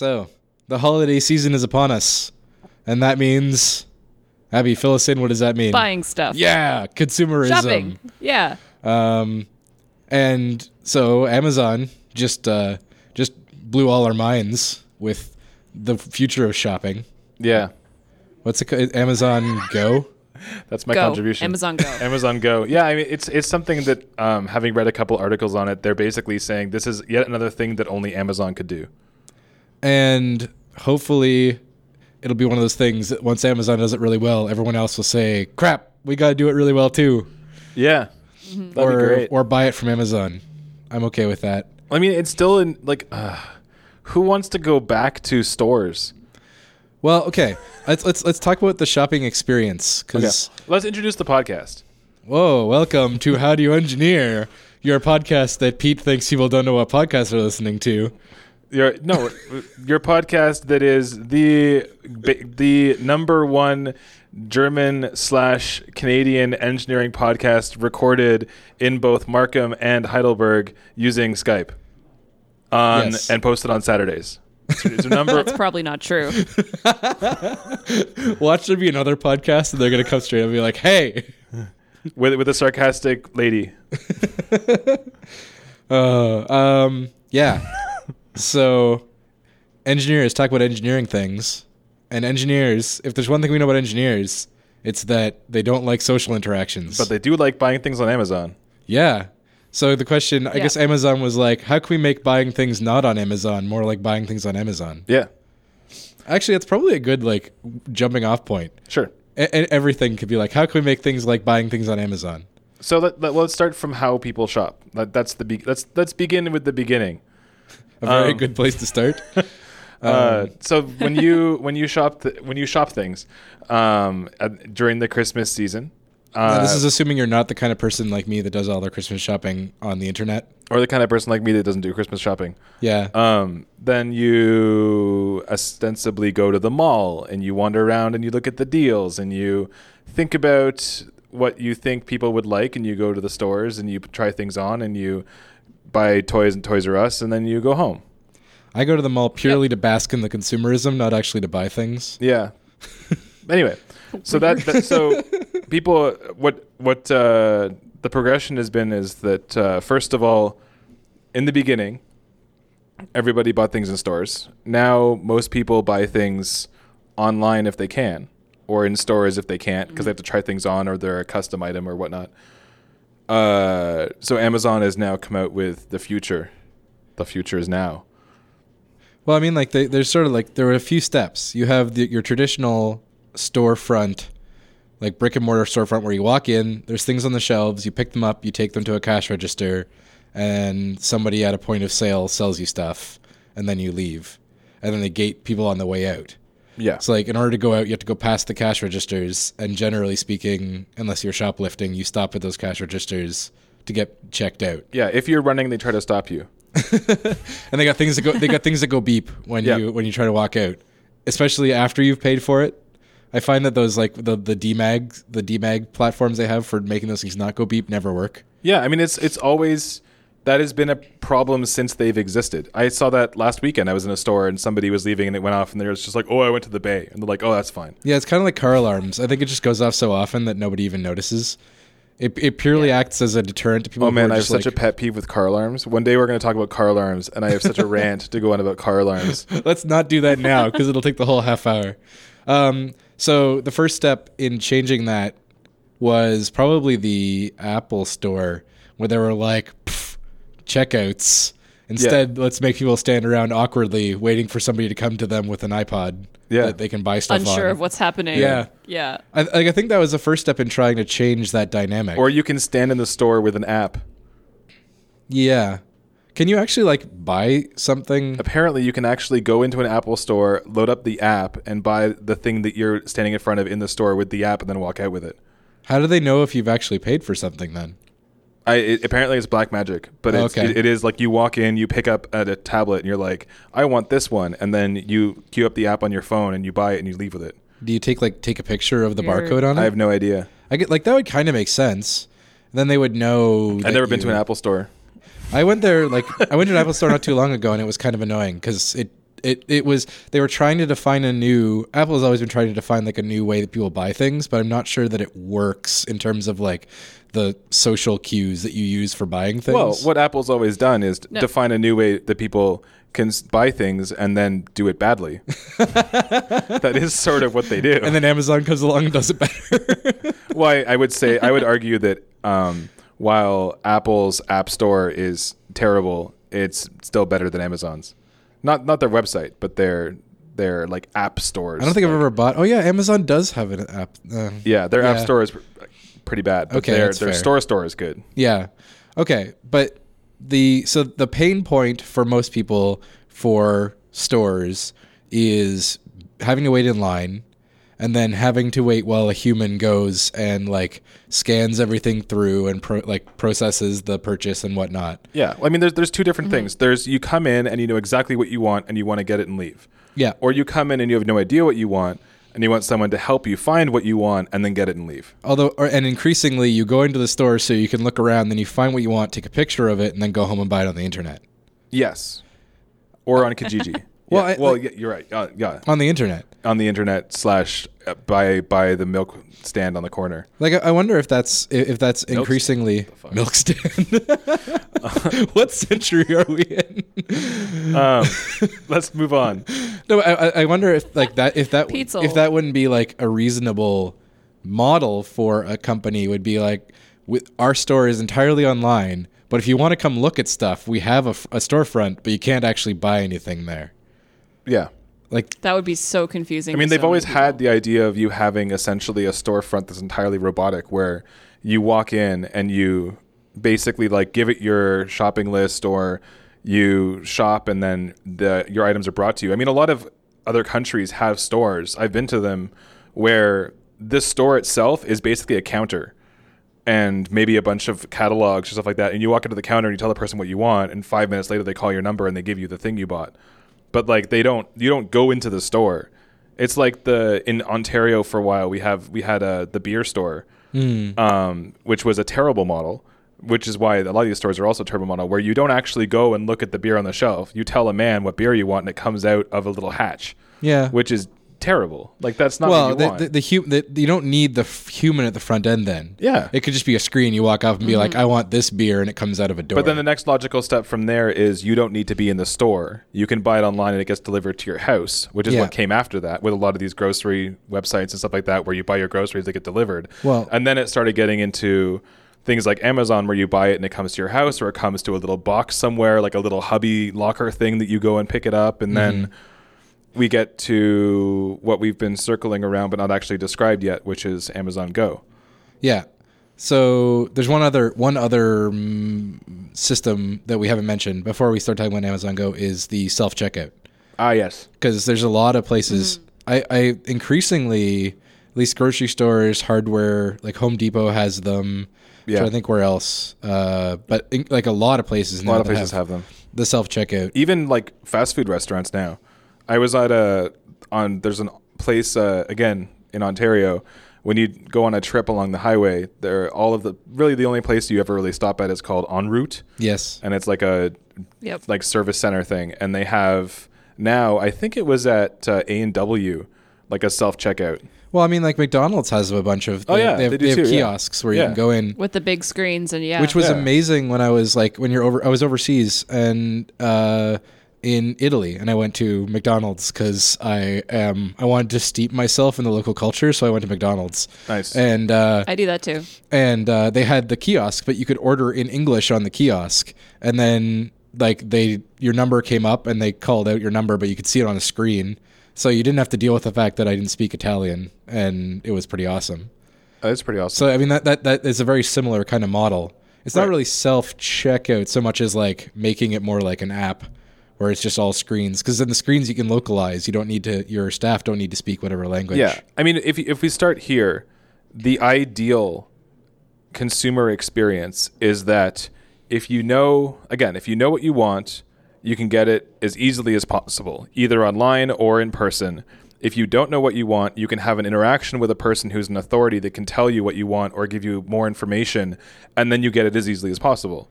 So, the holiday season is upon us. And that means Abby, fill us in. What does that mean? Buying stuff. Yeah, consumerism. Shopping. Yeah. Um, and so Amazon just uh, just blew all our minds with the future of shopping. Yeah, What's it? Amazon Go? that's my Go. contribution. Amazon Go. Amazon Go. Yeah, I mean it's it's something that um, having read a couple articles on it, they're basically saying this is yet another thing that only Amazon could do. And hopefully it'll be one of those things that once Amazon does it really well, everyone else will say, crap, we got to do it really well too. Yeah, that'd or, be great. or buy it from Amazon. I'm okay with that. I mean, it's still in like, uh, who wants to go back to stores? Well, okay. Let's let's let's talk about the shopping experience cuz Let's introduce the podcast. Whoa, welcome to How Do You Engineer, your podcast that Pete thinks people don't know what podcasts are listening to. Your no, your podcast that is the the number one German slash Canadian engineering podcast recorded in both Markham and Heidelberg using Skype, on Yes. and posted on Saturdays. It's, it's a number. That's probably not true. Watch there be another podcast and they're going to come straight up and be like, hey, with with a sarcastic lady. uh, um, yeah. So, engineers talk about engineering things. And engineers, if there's one thing we know about engineers, it's that they don't like social interactions. But they do like buying things on Amazon. Yeah. So the question, I Yeah. guess Amazon was like, how can we make buying things not on Amazon more like buying things on Amazon? Yeah, Actually, that's probably a good like jumping off point. sure. E- e- everything could be like, how can we make things like buying things on Amazon? So let, let, us start from how people shop. That, that's the be- let's let's begin with the beginning. A very Um, good place to start. Uh, so when you when you shop th- when you shop things um, during the Christmas season, uh, Now, this is assuming you're not the kind of person like me that does all their Christmas shopping on the internet. or the kind of person like me that doesn't do Christmas shopping, Yeah. um, then you ostensibly go to the mall and you wander around and you look at the deals and you think about what you think people would like and you go to the stores and you try things on and you buy toys and Toys R Us and then you go home. I go to the mall purely to bask in the consumerism, not actually to buy things. Yeah. anyway, so that, that so people what what uh, the progression has been is that uh, first of all, in the beginning, everybody bought things in stores. Now most people buy things online if they can, or in stores if they can't because they have to try things on or they're a custom item or whatnot. Uh, so Amazon has now come out with the future. The future is now. Well, I mean, like they, there's sort of like there are a few steps. You have the, your traditional storefront, like brick and mortar storefront, where you walk in. There's things on the shelves. You pick them up. You take them to a cash register, and somebody at a point of sale sells you stuff, and then you leave, and then they gate people on the way out. Yeah. So, like, in order to go out, you have to go past the cash registers, and generally speaking, unless you're shoplifting, you stop at those cash registers to get checked out. yeah. If you're running, they try to stop you. and they got things that go they got things that go beep when Yeah. you when you try to walk out especially after you've paid for it i find that those like the the dmag the dmag platforms they have for making those things not go beep never work Yeah, I mean it's it's always that has been a problem since they've existed. I saw that last weekend. I was in a store and somebody was leaving and it went off and they was just like, "Oh, I went to the bay," and they're like, "Oh, that's fine." yeah it's kind of like car alarms i think it just goes off so often that nobody even notices it, it purely acts as a deterrent to people Oh man, I have such like, a pet peeve with car alarms. One day we're going to talk about car alarms, and I have such a rant to go on about car alarms. Let's not do that now because it'll take the whole half hour. Um, so the first step in changing that was probably the Apple Store, where they were like, "Pff, checkouts. Instead, let's make people stand around awkwardly waiting for somebody to come to them with an iPod Yeah. that they can buy stuff Unsure on. of what's happening. Yeah. Yeah. I, like, I think that was the first step in trying to change that dynamic. Or you can stand in the store with an app. yeah. Can you actually like buy something? Apparently, you can actually go into an Apple store, load up the app, and buy the thing that you're standing in front of in the store with the app, and then walk out with it. How do they know if you've actually paid for something then? I it, apparently it's black magic, but it's, Okay. it, it is like you walk in, you pick up at a tablet, and you're like, "I want this one," and then you queue up the app on your phone and you buy it and you leave with it. Do you take like take a picture of the You're- barcode on it? I have no idea. I get like that would kind of make sense. Then they would know. I've that never been to you- an Apple store. I went there like I went to an Apple store not too long ago, and it was kind of annoying because it it it was they were trying to define a new Apple has always been trying to define like a new way that people buy things, but I'm not sure that it works in terms of like the social cues that you use for buying things. Well, what Apple's always done is No. define a new way that people can buy things and then do it badly. that is sort of what they do. and then Amazon comes along and does it better. well, I, I would say I would argue that um, while Apple's App Store is terrible, it's still better than Amazon's. Not not their website, but their their like app stores. I don't think I've ever bought. Oh yeah, Amazon does have an app. Uh, Yeah, their app Yeah. store is pretty bad. But Okay, their their store store is good. Yeah. Okay, but the so the pain point for most people for stores is having to wait in line and then having to wait while a human goes and like scans everything through and pro- like processes the purchase and whatnot. Yeah, I mean, there's there's two Mm-hmm. different things. There's you come in and you know exactly what you want and you want to get it and leave. Yeah. Or you come in and you have no idea what you want and you want someone to help you find what you want and then get it and leave. Although, or, and increasingly, you go into the store so you can look around, then you find what you want, take a picture of it, and then go home and buy it on the internet. Yes. Or on Kijiji. Well, yeah, I- well, like- yeah, you're right. Uh, yeah, On the internet. on the internet slash uh, by by the milk stand on the corner. Like I I wonder if that's if if that's Milk increasingly fuck? milk stand. what century are we in? Um, let's move on. No, I, I- I wonder if like that if that Pizza. if that wouldn't be like a reasonable model for a company would be like with our store is entirely online, but if you want to come look at stuff, we have a, f- a storefront, but you can't actually buy anything there. Yeah. Like That would be so confusing. I mean, to they've so always many had the idea of you having essentially a storefront that's entirely robotic, where you walk in and you basically like give it your shopping list or you shop and then the your items are brought to you. I mean, a lot of other countries have stores. I've been to them where this store itself is basically a counter and maybe a bunch of catalogs or stuff like that. And you walk into the counter and you tell the person what you want, and five minutes later they call your number and they give you the thing you bought. But like they don't, you don't go into the store. It's like the in Ontario for a while we have we had a the beer store, um, which was a terrible model. Which is why a lot of these stores are also turbo model, where you don't actually go and look at the beer on the shelf. You tell a man what beer you want, and it comes out of a little hatch, yeah. which is terrible. Like that's not well, the, want. the, the, hu- the you don't need the f- human at the front end. Then Yeah. it could just be a screen. You walk up and be like, "I want this beer," and it comes out of a door. But then the next logical step from there is you don't need to be in the store. You can buy it online and it gets delivered to your house, which is Yeah. what came after that with a lot of these grocery websites and stuff like that where you buy your groceries they get delivered. Well- and then it started getting into things like Amazon where you buy it and it comes to your house or it comes to a little box somewhere like a little hubby locker thing that you go and pick it up and then Mm-hmm. We get to what we've been circling around but not actually described yet, which is Amazon Go. Yeah. So there's one other one other mm, system that we haven't mentioned before we start talking about Amazon Go is the self checkout Ah, yes. because there's a lot of places. I, I increasingly, at least grocery stores, hardware like Home Depot has them. Yeah. I think where else, uh, but in, like a lot of places A now lot of that places have them. the self checkout. even like fast food restaurants now. I was at a on there's a place uh, again in Ontario. When you go on a trip along the highway, there all of the really the only place you ever really stop at is called ONroute, Yes. and it's like a Yep. like service center thing. And they have now I think it was at uh, A and W like a self checkout. Well, I mean, like McDonald's has a bunch of. Oh, yeah, they have, they do have too, yeah. kiosks where you Yeah. can go in. With the big screens and yeah. which was Yeah. amazing when I was like when you're over. I was overseas and uh, in Italy, and I went to McDonald's because I am I wanted to steep myself in the local culture, so I went to McDonald's. Nice. And uh, I do that too. and uh, they had the kiosk, but you could order in English on the kiosk, and then like they your number came up and they called out your number, but you could see it on a screen. So you didn't have to deal with the fact that I didn't speak Italian, and it was pretty awesome. That's pretty awesome. So I mean that that that is a very similar kind of model. It's not really self checkout so much as like making it more like an app where it's just all screens because in the screens you can localize. You don't need to your staff don't need to speak whatever language. Yeah, I mean, if if we start here, the ideal consumer experience is that if you know, again, if you know what you want, you can get it as easily as possible, either online or in person. If you don't know what you want, you can have an interaction with a person who's an authority that can tell you what you want or give you more information, and then you get it as easily as possible.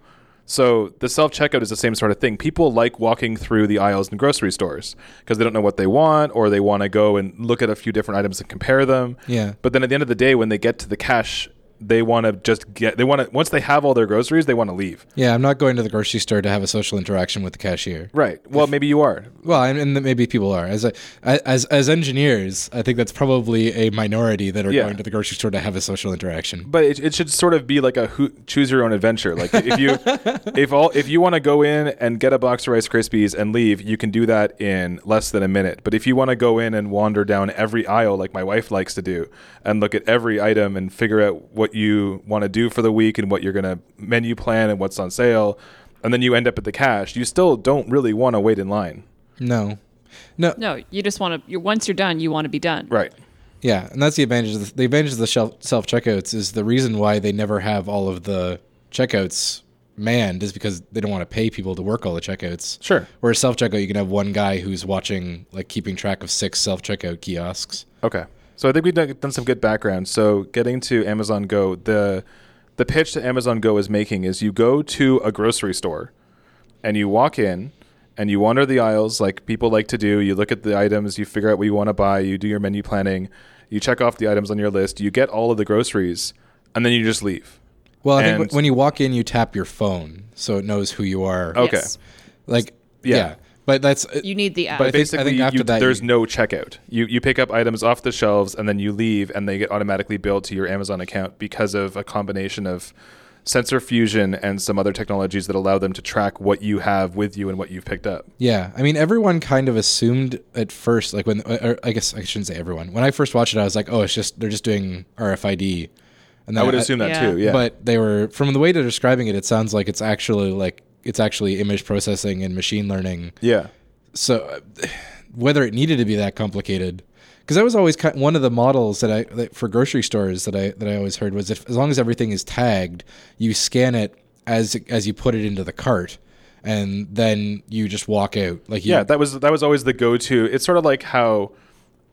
So the self checkout is the same sort of thing. People like walking through the aisles in grocery stores because they don't know what they want or they want to go and look at a few different items and compare them. Yeah. But then at the end of the day, when they get to the cash, they want to just get. They want to once they have all their groceries, they want to leave. Yeah, I'm not going to the grocery store to have a social interaction with the cashier. Right. Well, maybe you are. Well, and, and maybe people are. As a, as as engineers, I think that's probably a minority that are Yeah. going to the grocery store to have a social interaction. But it, it should sort of be like a who, choose your own adventure. Like if you if all if you want to go in and get a box of Rice Krispies and leave, you can do that in less than a minute. But if you want to go in and wander down every aisle like my wife likes to do and look at every item and figure out what you want to do for the week and what you're going to menu plan and what's on sale and then you end up at the cash, you still don't really want to wait in line. No, no, No, you just want to. You're, once you're done, you want to be done. Right. Yeah, and that's the advantage. Of the, the advantage of the self checkouts is the reason why they never have all of the checkouts manned is because they don't want to pay people to work all the checkouts. Sure. Whereas self checkout, you can have one guy who's watching, like keeping track of six self checkout kiosks. Okay. So I think we've done, done some good background. So getting to Amazon Go, the the pitch that Amazon Go is making is you go to a grocery store and you walk in and you wander the aisles like people like to do. You look at the items, you figure out what you want to buy, you do your menu planning, you check off the items on your list, you get all of the groceries, and then you just leave. Well, I And- think when you walk in, you tap your phone so it knows who you are. Okay. Yes. Like, Yeah. yeah. But that's uh, You need the app. But I think- I Basically, think after you, that there's you- no checkout. You you pick up items off the shelves and then you leave, and they get automatically billed to your Amazon account because of a combination of sensor fusion and some other technologies that allow them to track what you have with you and what you've picked up. Yeah, I mean, everyone kind of assumed at first, like when or I guess I shouldn't say everyone. When I first watched it, I was like, oh, it's just they're just doing RFID. And I then would assume that Yeah. too. Yeah, But they were from the way they're describing it, it sounds like it's actually like it's actually image processing and machine learning. yeah, So uh, whether it needed to be that complicated, because that was always kind of one of the models that I that for grocery stores that I that I always heard was if as long as everything is tagged, you scan it as as you put it into the cart, and then you just walk out. Like you, yeah. That was that was always the go-to. It's sort of like how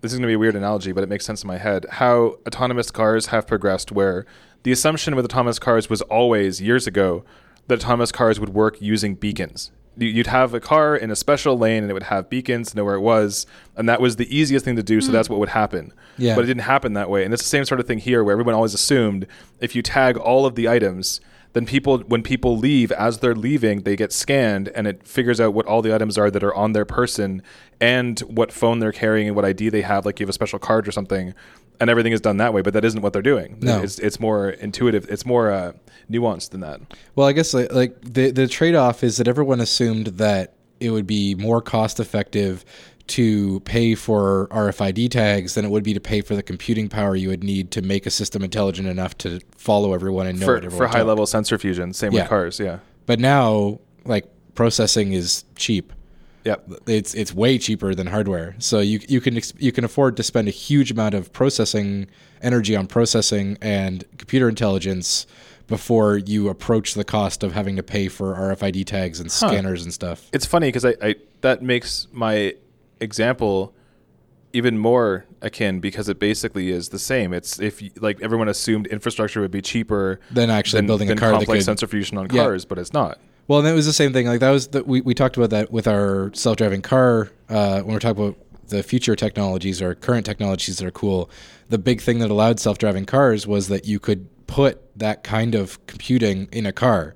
this is going to be a weird analogy, but it makes sense in my head. How autonomous cars have progressed, where the assumption with autonomous cars was always years ago that autonomous cars would work using beacons. You- You'd have a car in a special lane and it would have beacons to know where it was, and that was the easiest thing to do. So hmm. that's what would happen. Yeah. But it didn't happen that way, and it's the same sort of thing here, where everyone always assumed if you tag all of the items, then people when people leave as they're leaving they get scanned and it figures out what all the items are that are on their person and what phone they're carrying and what id they have like you have a special card or something and everything is done that way but that isn't what they're doing No. it's, it's more intuitive it's more uh, nuanced than that Well, I guess like, like the the trade off is that everyone assumed that it would be more cost effective to pay for RFID tags than it would be to pay for the computing power you would need to make a system intelligent enough to follow everyone and know for, for high level sensor fusion same Yeah. with cars yeah But now, like processing is cheap. Yep It's it's way cheaper than hardware. So you you can you can afford to spend a huge amount of processing energy on processing and computer intelligence before you approach the cost of having to pay for RFID tags and scanners and stuff. it's funny because I, I that makes my example even more akin because it basically is the same. It's if you- like everyone assumed infrastructure would be cheaper Than actually building a than car that could- sensor fusion on Yeah. cars, but it's not. Well, and it was the same thing. Like that was the, we we talked about that with our self driving car uh, when we're talking about the future technologies or current technologies that are cool. The big thing that allowed self driving cars was that you could put that kind of computing in a car.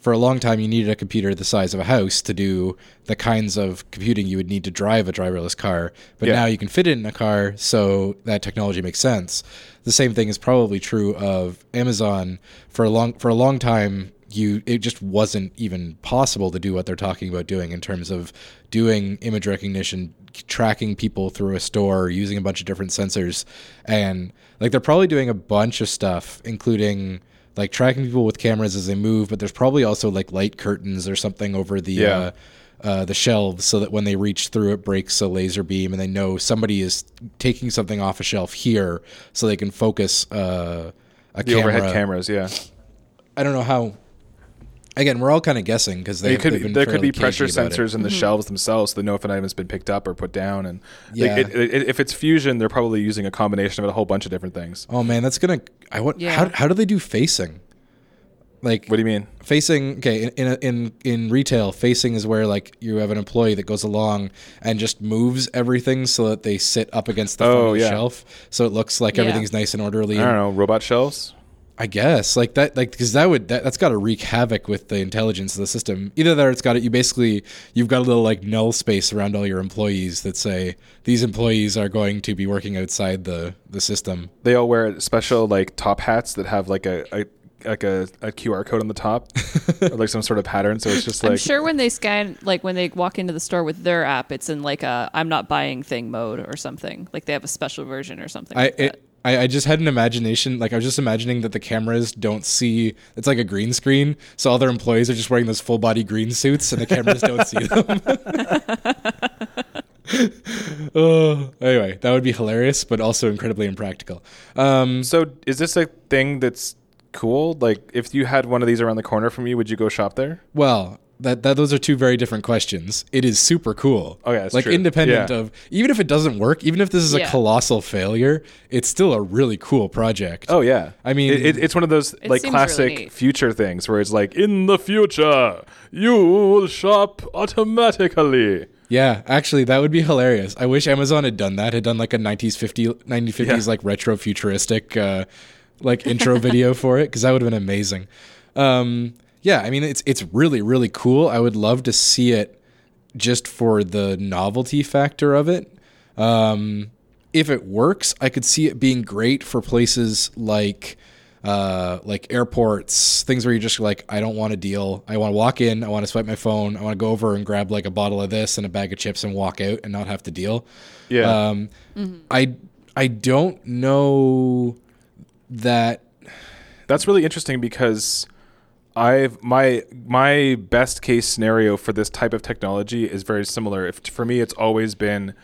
For a long time, you needed a computer the size of a house to do the kinds of computing you would need to drive a driverless car. But Yeah. now you can fit it in a car, so that technology makes sense. The same thing is probably true of Amazon. For a long for a long time, you it just wasn't even possible to do what they're talking about doing in terms of doing image recognition, tracking people through a store, using a bunch of different sensors, and like they're probably doing a bunch of stuff, including like tracking people with cameras as they move. But there's probably also like light curtains or something over the. Yeah. Uh, uh, the shelves so that when they reach through it breaks a laser beam and they know somebody is taking something off a shelf here so they can focus uh, a The camera. overhead cameras, yeah. I don't know how. Again, we're all kind of guessing because they could been there could be pressure cagey about it. sensors in the mm-hmm. shelves themselves to know if an item's been picked up or put down. And Yeah. like, it, it, if it's fusion, they're probably using a combination of a whole bunch of different things. Oh man, that's gonna. I want. Yeah. How how do they do facing? Like What do you mean? facing okay in, in in in retail facing is where like you have an employee that goes along and just moves everything so that they sit up against the Oh, yeah. shelf so it looks like Yeah. everything's nice and orderly I don't know. Robot shelves. I guess like that like because that would that, that's got to wreak havoc with the intelligence of the system either that or it's got it you basically you've got a little like null space around all your employees that say these employees are going to be working outside the the system They all wear special like top hats that have like a, a like a, a QR code on the top, or like some sort of pattern. So it's just like I'm sure when they scan, like when they walk into the store with their app, it's in like a "I'm not buying thing" mode or something. Like they have a special version or something. I like it, I, I just had an imagination, like I was just imagining that the cameras don't see. It's like a green screen, so all their employees are just wearing those full body green suits, and the cameras don't see them. oh, anyway, that would be hilarious, but also incredibly impractical. Um, So is this a thing that's cool? Like if you had one of these around the corner from you, would you go shop there? well, that, that those are two very different questions. It is super cool. Oh, yeah, like true. independent Yeah. of even if it doesn't work, even if this is a colossal failure, it's still a really cool project. Oh yeah. I mean- it, it, it's one of those like classic really future things where it's like in the future you will shop automatically. Yeah, actually, that would be hilarious. I wish Amazon had done that. Had done like a 90s, 50, 1950s Yeah. like retro futuristic uh, like intro video for it because that would have been amazing. Um, yeah, I mean it's it's really really cool. I would love to see it just for the novelty factor of it. Um, if it works, I could see it being great for places like uh, like airports, things where you're just like, I don't want to deal. I want to walk in, I want to swipe my phone, I want to go over and grab like a bottle of this and a bag of chips and walk out and not have to deal. Yeah. Um, I I don't know that That's really interesting because I've my my best case scenario for this type of technology is very similar. If for me it's always been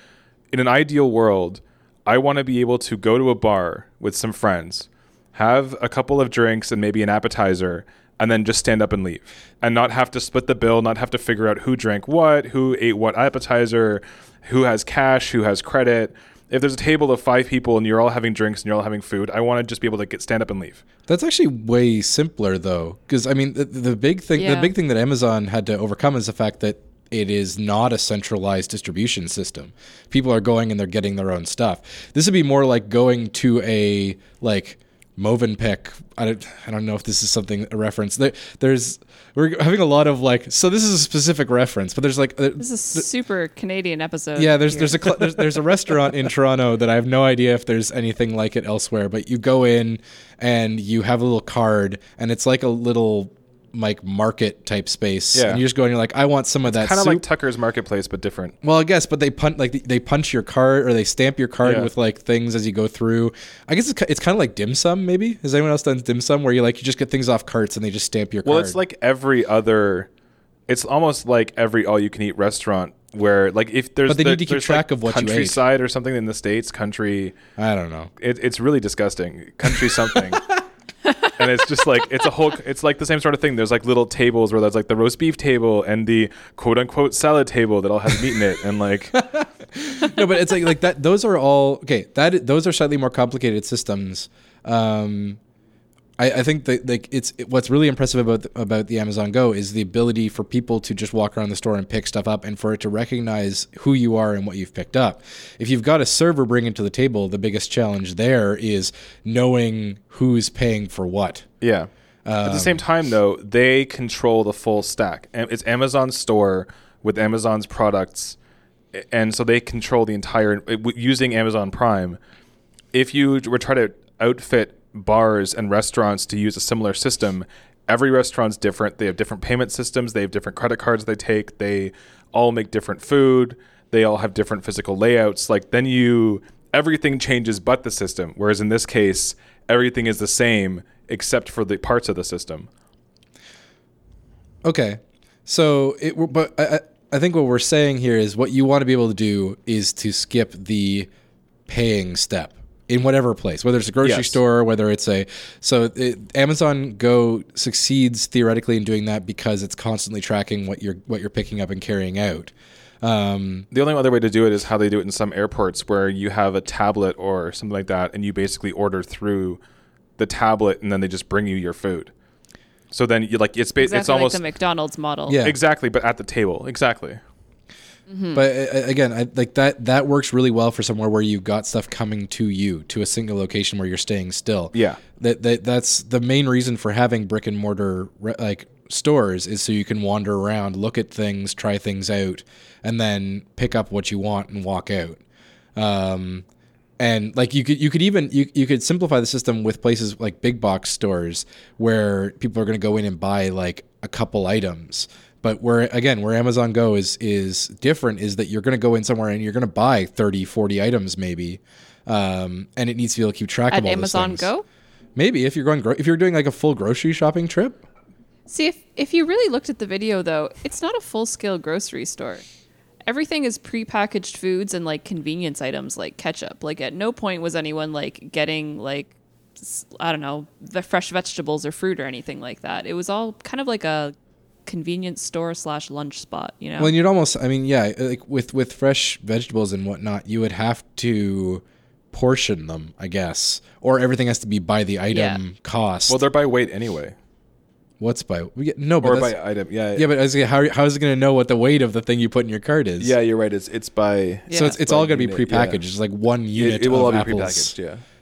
in an ideal world, I want to be able to go to a bar with some friends, have a couple of drinks and maybe an appetizer and then just stand up and leave and not have to split the bill, not have to figure out who drank what, who ate what appetizer, who has cash, who has credit. If there's a table of 5 people and you're all having drinks and you're all having food, I want to just be able to get stand up and leave. That's actually way simpler though, because I mean the, the big thing the big thing that Amazon had to overcome is the fact that it is not a centralized distribution system. People are going and they're getting their own stuff. This would be more like going to a like Movenpick. I don't I don't know if this is something a reference. There, there's we're having a lot of like so this is a specific reference, but there's like uh, this is a super Canadian episode. yeah, there's here. there's a cl- there's, there's a restaurant in Toronto that I have no idea if there's anything like it elsewhere. But you go in and you have a little card, and it's like a little like market type space. Yeah. And you just go and you're like, I want some of that Kind of like Tucker's Marketplace, but different. well, I guess, but they punch like they punch your card or they stamp your card Yeah. with like things as you go through. I guess it's, it's kind of like dim sum. Maybe has anyone else done dim sum where you like you just get things off carts and they just stamp your card. Well, card? it's like every other. It's almost like every all-you-can-eat restaurant where, like, if there's But they the- need to keep track like, of what you ate. countryside or something in the states, country. I don't know. It, it's really disgusting. Country something. and it's just like it's a whole it's like the same sort of thing there's like little tables where there's like the roast beef table and the quote unquote salad table that all has meat in it and like no, but it's like like that. Those are all okay. That those are slightly more complicated systems. Um, I, I think that like it's it, what's really impressive about the, about the Amazon Go is the ability for people to just walk around the store and pick stuff up, and for it to recognize who you are and what you've picked up. If you've got a server bringing to the table, the biggest challenge there is knowing who's paying for what. Yeah. At the same um, time, though, they control the full stack. It's Amazon's store with Amazon's products, and so they control the entire using Amazon Prime. If you were try to outfit bars and restaurants to use a similar system, every restaurant's different. They have different payment systems. They have different credit cards they take. They all make different food. They all have different physical layouts. Like then you everything changes but the system. Whereas in this case, everything is the same except for the parts of the system. Okay, so it but I, I- think what we're saying here is what you want to be able to do is to skip the paying step in whatever place, whether it's a grocery Yes. store, whether it's a so it, Amazon Go succeeds theoretically in doing that because it's constantly tracking what you're what you're picking up and carrying out. Um, The only other way to do it is how they do it in some airports where you have a tablet or something like that and you basically order through the tablet and then they just bring you your food. So then you like it's ba- Exactly it's almost like the McDonald's model. Yeah. exactly, but at the table, exactly. But uh, again, I, like that that works really well for somewhere where you've got stuff coming to you to a single location where you're staying still. Yeah. That, that that's the main reason for having brick and mortar re- like stores is so you can wander around, look at things, try things out, and then pick up what you want and walk out. Um, and like you could you could even you, you could simplify the system with places like big box stores where people are going to go in and buy like a couple items but where again where amazon go is is different is that you're going to go in somewhere and you're going to buy 30 40 items maybe um, and it needs to be able to keep track At of all Amazon those things. Go? maybe if you're going gro- if you're doing like a full grocery shopping trip See, if, if you really looked at the video, though, it's not a full scale grocery store. Everything is prepackaged foods and like convenience items like ketchup. Like, at no point was anyone like getting like, I don't know, the fresh vegetables or fruit or anything like that. It was all kind of like a convenience store slash lunch spot, you know? Well, and you'd almost, I mean, yeah, like with with fresh vegetables and whatnot, you would have to portion them, I guess, or everything has to be by the item Yeah. cost. Well, they're by weight anyway, What's by? We get, no, but or by item. Yeah, yeah, but I was gonna- how how is it going to know what the weight of the thing you put in your cart is? yeah. You're right. It's it's by So it's it's By all going to be unit, yeah. prepackaged. It's like one unit it, it will all of be apples. prepackaged.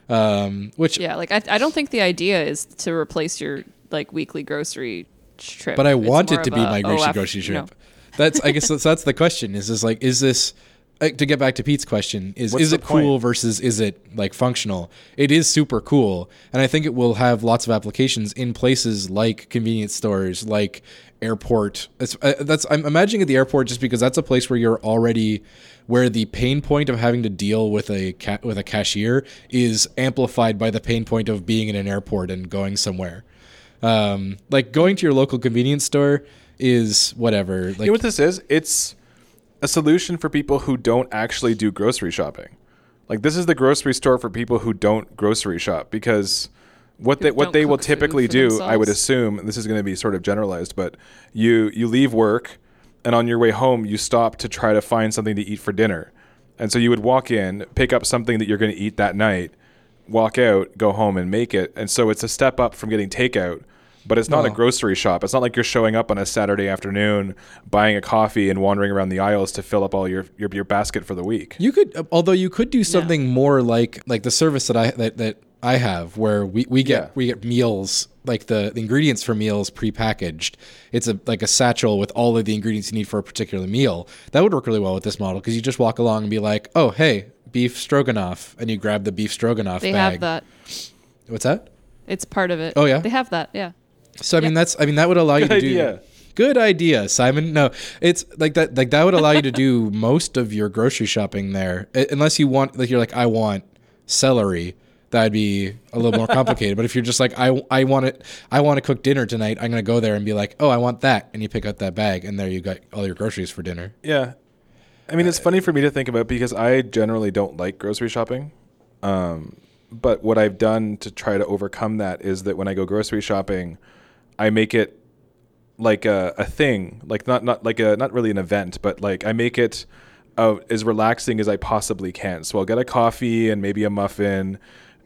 Yeah. Um, which, yeah, like, I, I don't think the idea is to replace your like weekly grocery trip. but I It's want it to be a, my oh, grocery af- grocery you trip. know. That's I guess that's, that's the question. Is this like is this like, to get back to Pete's question is What's is the it cool point? versus is it like functional? It is super cool, and I think it will have lots of applications in places like convenience stores, like airport. That's, uh, that's I'm imagining at the airport just because that's a place where you're already where the pain point of having to deal with a ca- with a cashier is amplified by the pain point of being in an airport and going somewhere. Um, like going to your local convenience store is whatever. Like you know what this is? It's a solution for people who don't actually do grocery shopping. Like this is the grocery store for people who don't grocery shop because what they what they will typically for do, I would assume, and this is going to be sort of generalized, but you you leave work and on your way home you stop to try to find something to eat for dinner. And so you would walk in, pick up something that you're going to eat that night, walk out, go home and make it. And so it's a step up from getting takeout, but it's not a grocery shop. It's not like you're showing up on a Saturday afternoon, buying a coffee and wandering around the aisles to fill up all your your, your basket for the week. You could, uh, although you could do something more like like the service that I that, that I have, where we, we get Yeah. we get meals like the, the ingredients for meals prepackaged. It's a like a satchel with all of the ingredients you need for a particular meal. That would work really well with this model because you just walk along and be like, oh hey, beef stroganoff, and you grab the beef stroganoff. They bag. have that. What's that? It's part of it. Oh, yeah? They have that. Yeah. So I mean Yep. that's I mean that would allow you to idea. do Good idea, Simon. No, it's like that like that would allow you to do most of your grocery shopping there. Unless you want like you're like I want celery, that'd be a little more complicated. but if you're just like I I want it I want to cook dinner tonight, I'm going to go there and be like, "Oh, I want that." And you pick out that bag and there you got all your groceries for dinner. Yeah. I mean, it's funny for me to think about because I generally don't like grocery shopping. Um, but what I've done to try to overcome that is that when I go grocery shopping, I make it like a, a thing, like not not like a not really an event, but like I make it uh, as relaxing as I possibly can. So I'll get a coffee and maybe a muffin,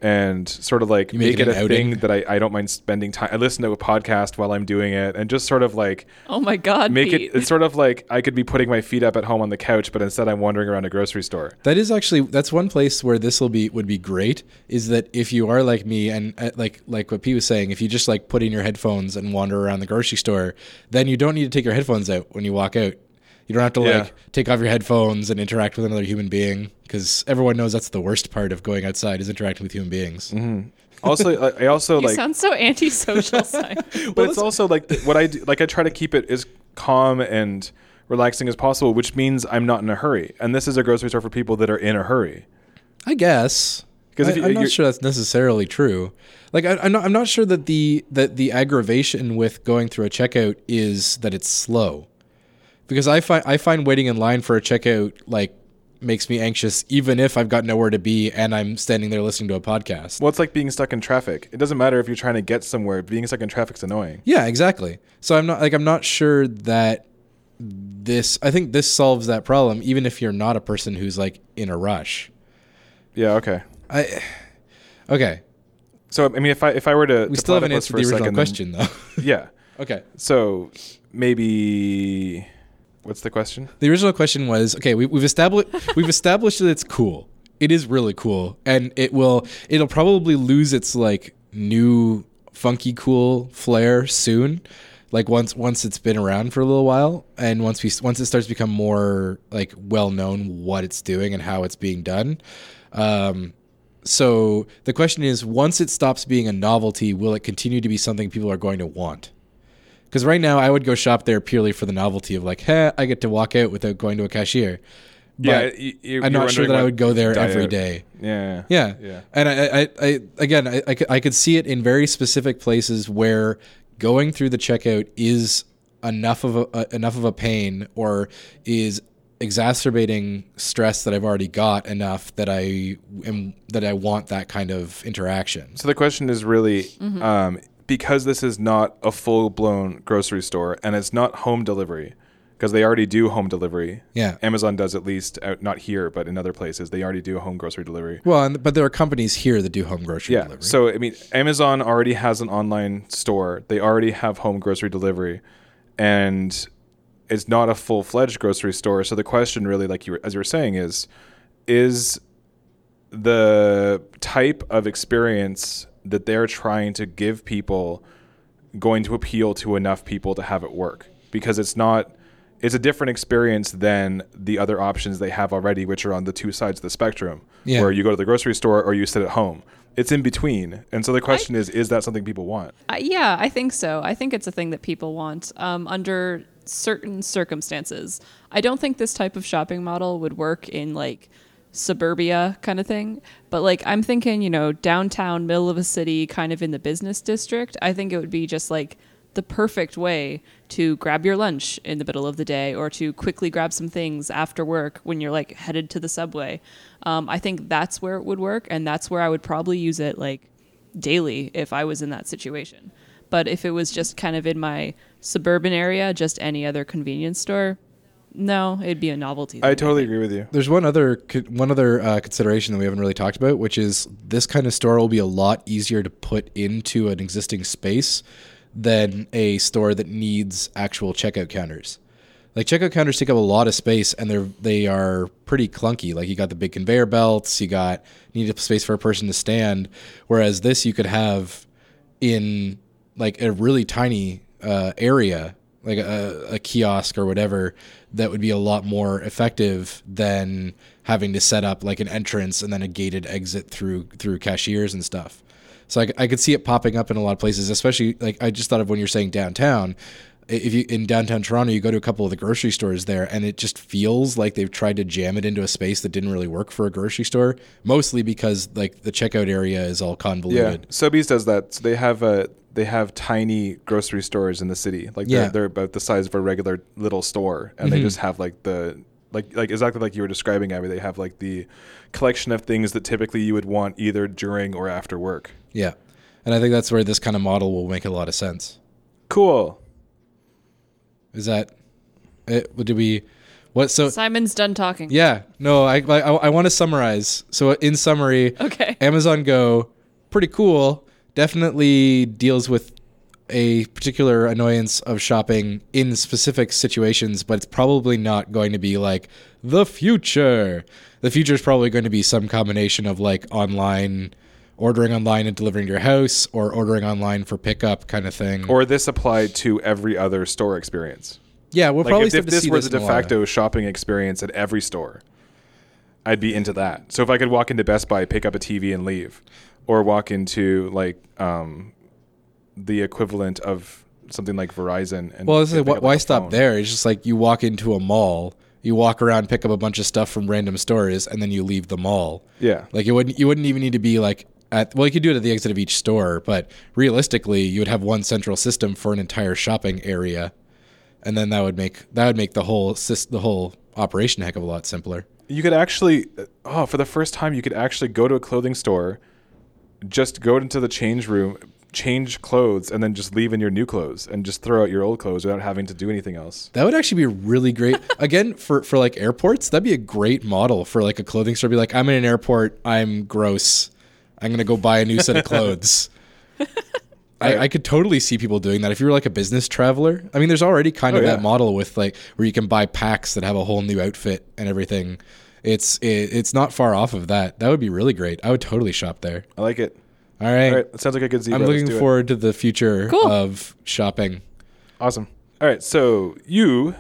and sort of like You make make, it it, an a thing that I, I don't mind spending time. I listen to a podcast while I'm doing it, and just sort of like Oh my God. make Pete. it. It's sort of like I could be putting my feet up at home on the couch, but instead I'm wandering around a grocery store. That is actually that's one place where this will be would be great is that if you are like me and uh, like like what Pete was saying, if you just like put in your headphones and wander around the grocery store, then you don't need to take your headphones out when you walk out. You don't have to Yeah. like take off your headphones and interact with another human being because everyone knows that's the worst part of going outside is interacting with human beings. Mm-hmm. Also, I I also You like, sounds so antisocial, Simon. but it's also like what I do. Like I try to keep it as calm and relaxing as possible, which means I'm not in a hurry. And this is a grocery store for people that are in a hurry. I guess. because I'm not sure that's necessarily true. Like I, I'm not, I'm not sure that the that the aggravation with going through a checkout is that it's slow, because I find I find waiting in line for a checkout like makes me anxious, even if I've got nowhere to be and I'm standing there listening to a podcast. Well, it's like being stuck in traffic. It doesn't matter if you're trying to get somewhere. Being stuck in traffic's annoying. Yeah, exactly. So I'm not like I'm not sure that this. I think this solves that problem, even if you're not a person who's like in a rush. Yeah. Okay. I okay. So I mean, if I if I were to We to still haven't answered the original second, question though. yeah. Okay. So maybe what's the question? The original question was okay. We, we've established we've established that it's cool. It is really cool, and it will it'll probably lose its like new funky cool flair soon. Like once once it's been around for a little while, and once we once it starts to become more like well known what it's doing and how it's being done. Um, so the question is, once it stops being a novelty, will it continue to be something people are going to want? Because right now, I would go shop there purely for the novelty of like, hey, I get to walk out without going to a cashier. But yeah, y- y- I'm you're not sure that I would go there diet- every day. Yeah. Yeah, Yeah. And I, I, I again, I, I, could, I could see it in very specific places where going through the checkout is enough of a, a enough of a pain or is exacerbating stress that I've already got enough that I am that I want that kind of interaction. So the question is really Mm-hmm. um, because this is not a full blown grocery store and it's not home delivery because they already do home delivery. Yeah. Amazon does at least out not here but in other places they already do home grocery delivery. Well, and, but there are companies here that do home grocery Yeah. delivery. So I mean, Amazon already has an online store. They already have home grocery delivery, and it's not a full fledged grocery store. So the question, really, like you were, as you were saying, is is the type of experience that they're trying to give people going to appeal to enough people to have it work? Because it's not. It's a different experience than the other options they have already, which are on the two sides of the spectrum, Yeah. where you go to the grocery store or you sit at home. It's in between, and so the question is: Is that something people want? I, yeah, I think so. I think it's a thing that people want um, under certain circumstances. I don't think this type of shopping model would work in like suburbia kind of thing. But like I'm thinking, you know, downtown, middle of a city, kind of in the business district. I think it would be just like the perfect way to grab your lunch in the middle of the day or to quickly grab some things after work when you're like headed to the subway. Um, I think that's where it would work, and that's where I would probably use it like daily if I was in that situation. But if it was just kind of in my suburban area, just any other convenience store, no, it'd be a novelty. I totally agree with you. There's one other one other uh, consideration that we haven't really talked about, which is this kind of store will be a lot easier to put into an existing space than a store that needs actual checkout counters. Like checkout counters take up a lot of space, and they're they are pretty clunky. Like you got the big conveyor belts, you got need a space for a person to stand. Whereas this you could have in like a really tiny uh, area, like a, a kiosk or whatever, that would be a lot more effective than having to set up like an entrance and then a gated exit through through cashiers and stuff. So I, I could see it popping up in a lot of places, especially like I just thought of when you're saying downtown. If you in downtown Toronto, you go to a couple of the grocery stores there, and it just feels like they've tried to jam it into a space that didn't really work for a grocery store. Mostly because like the checkout area is all convoluted. Yeah. Sobeys does that. So they have uh, they have tiny grocery stores in the city. Like Yeah. they're, they're about the size of a regular little store, and they mm-hmm. just have like the like like exactly like you were describing, Abby. They have like the collection of things that typically you would want either during or after work. Yeah, and I think that's where this kind of model will make a lot of sense. Cool. Is that it? Did we? What? So Simon's done talking. yeah, no. I I, I want to summarize. So in summary, Okay. Amazon Go, pretty cool. Definitely deals with a particular annoyance of shopping in specific situations, but it's probably not going to be like the future. The future is probably going to be some combination of like online, ordering online and delivering to your house, or ordering online for pickup kind of thing. Or this applied to every other store experience. yeah, we'll Like probably if, if this see were this the in de a facto shopping experience at every store, I'd be into that. So if I could walk into Best Buy, pick up a TV, and leave, or walk into like um, the equivalent of something like Verizon, and Well, this is why, up, why stop phone. there? It's just like you walk into a mall, you walk around, pick up a bunch of stuff from random stores, and then you leave the mall. Yeah, Like you wouldn't you wouldn't even need to be like at well you could do it at the exit of each store, but realistically you would have one central system for an entire shopping area, and then that would make that would make the whole the whole operation a heck of a lot simpler. you could actually, oh, for the first time, you could actually go to a clothing store, just go into the change room, change clothes, and then just leave in your new clothes and just throw out your old clothes without having to do anything else. That would actually be really great. Again, for for like airports, that'd be a great model for like a clothing store. Be like, I'm in an airport, I'm gross. I'm gonna go buy a new set of clothes. I, I could totally see people doing that if you were like a business traveler. I mean, there's already kind Oh, of yeah. that model with like where you can buy packs that have a whole new outfit and everything. It's it, it's not far off of that. That would be really great. I would totally shop there. I like it. All right. All right, that sounds like a good zebra. I'm looking do it. forward to the future Cool. of shopping. Awesome. All right, so you,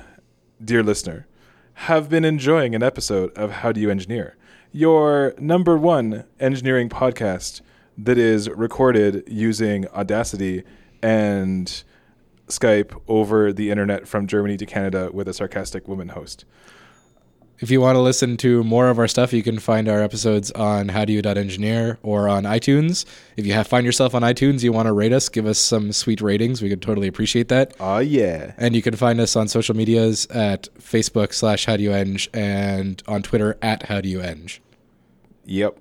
dear listener, have been enjoying an episode of How Do You Engineer, your number one engineering podcast that is recorded using Audacity and Skype over the internet from Germany to Canada with a sarcastic woman host. If you want to listen to more of our stuff, you can find our episodes on howdoyou.engineer or on iTunes. If you have find yourself on iTunes, you want to rate us, give us some sweet ratings. We could totally appreciate that. Oh yeah. And you can find us on social medias at Facebook slash howdoyoueng and on Twitter at howdoyoueng. Yep.